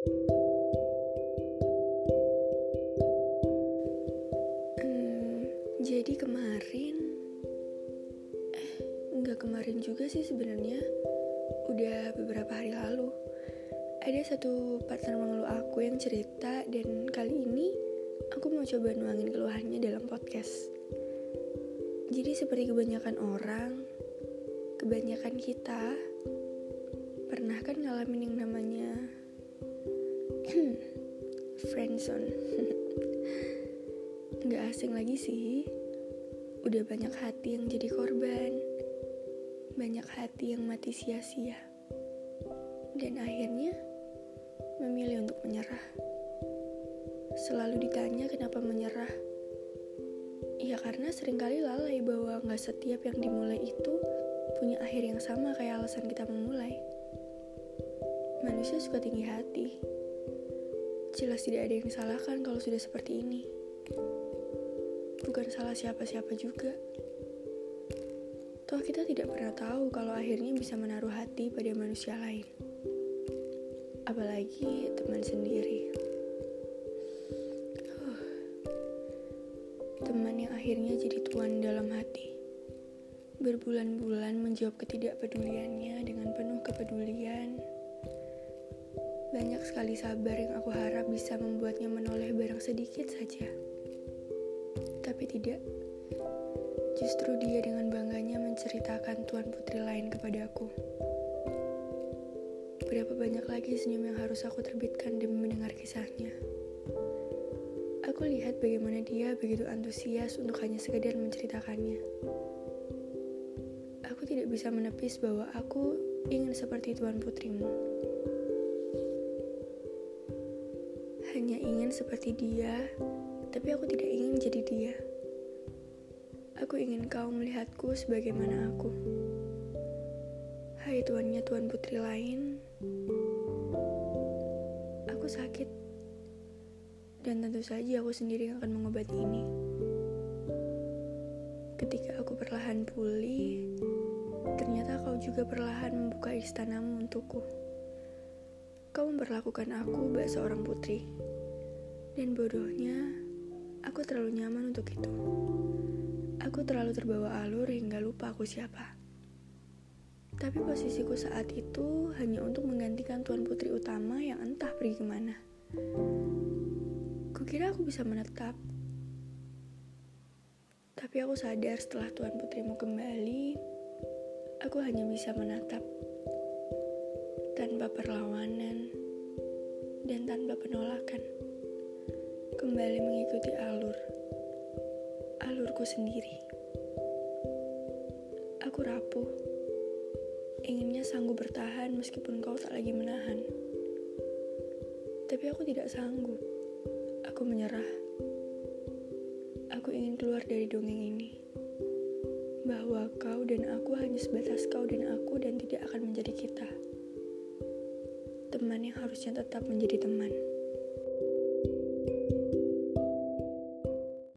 Hmm, jadi kemarin, eh, nggak kemarin juga sih sebenarnya, udah beberapa hari lalu. Ada satu partner mengeluh aku yang cerita dan kali ini aku mau coba nuangin keluhannya dalam podcast. Jadi seperti kebanyakan orang, kebanyakan kita pernah kan ngalamin yang namanya friendzone. Nggak asing lagi sih, udah banyak hati yang jadi korban, banyak hati yang mati sia-sia, dan akhirnya memilih untuk menyerah. Selalu ditanya kenapa menyerah. Ya karena sering kali lalai bahwa nggak setiap yang dimulai itu punya akhir yang sama kayak alasan kita memulai. Manusia suka tinggi hati. Jelas tidak ada yang disalahkan kalau sudah seperti ini. Bukan salah siapa-siapa juga. Toh kita tidak pernah tahu kalau akhirnya bisa menaruh hati pada manusia lain. Apalagi teman sendiri. Teman yang akhirnya jadi tuan dalam hati. Berbulan-bulan menjawab ketidakpeduliannya dengan penuh kepedulian. Banyak sekali sabar yang aku harap bisa membuatnya menoleh barang sedikit saja. Tapi tidak. Justru dia dengan bangganya menceritakan tuan putri lain kepadaku. Berapa banyak lagi senyum yang harus aku terbitkan demi mendengar kisahnya. Aku lihat bagaimana dia begitu antusias untuk hanya sekedar menceritakannya. Aku tidak bisa menepis bahwa aku ingin seperti tuan putrimu. Hanya ingin seperti dia, tapi aku tidak ingin jadi dia. Aku ingin kau melihatku sebagaimana aku. Hai tuannya tuan putri lain, aku sakit dan tentu saja aku sendiri akan mengobati ini. Ketika aku perlahan pulih, ternyata kau juga perlahan membuka istanamu untukku. Kau memperlakukan aku bak seorang putri. Dan bodohnya, aku terlalu nyaman untuk itu. Aku terlalu terbawa alur hingga lupa aku siapa. Tapi posisiku saat itu hanya untuk menggantikan tuan putri utama yang entah pergi ke mana. Kukira aku bisa menetap. Tapi aku sadar setelah Tuan Putrimu kembali, aku hanya bisa menatap. Tanpa perlawanan dan tanpa penolakan. Kembali mengikuti alur. Alurku sendiri. Aku rapuh. Inginnya sanggup bertahan meskipun kau tak lagi menahan. Tapi aku tidak sanggup. Aku menyerah. Aku ingin keluar dari dongeng ini. Bahwa kau dan aku hanya sebatas kau dan aku dan tidak akan menjadi kita. Teman yang harusnya tetap menjadi teman.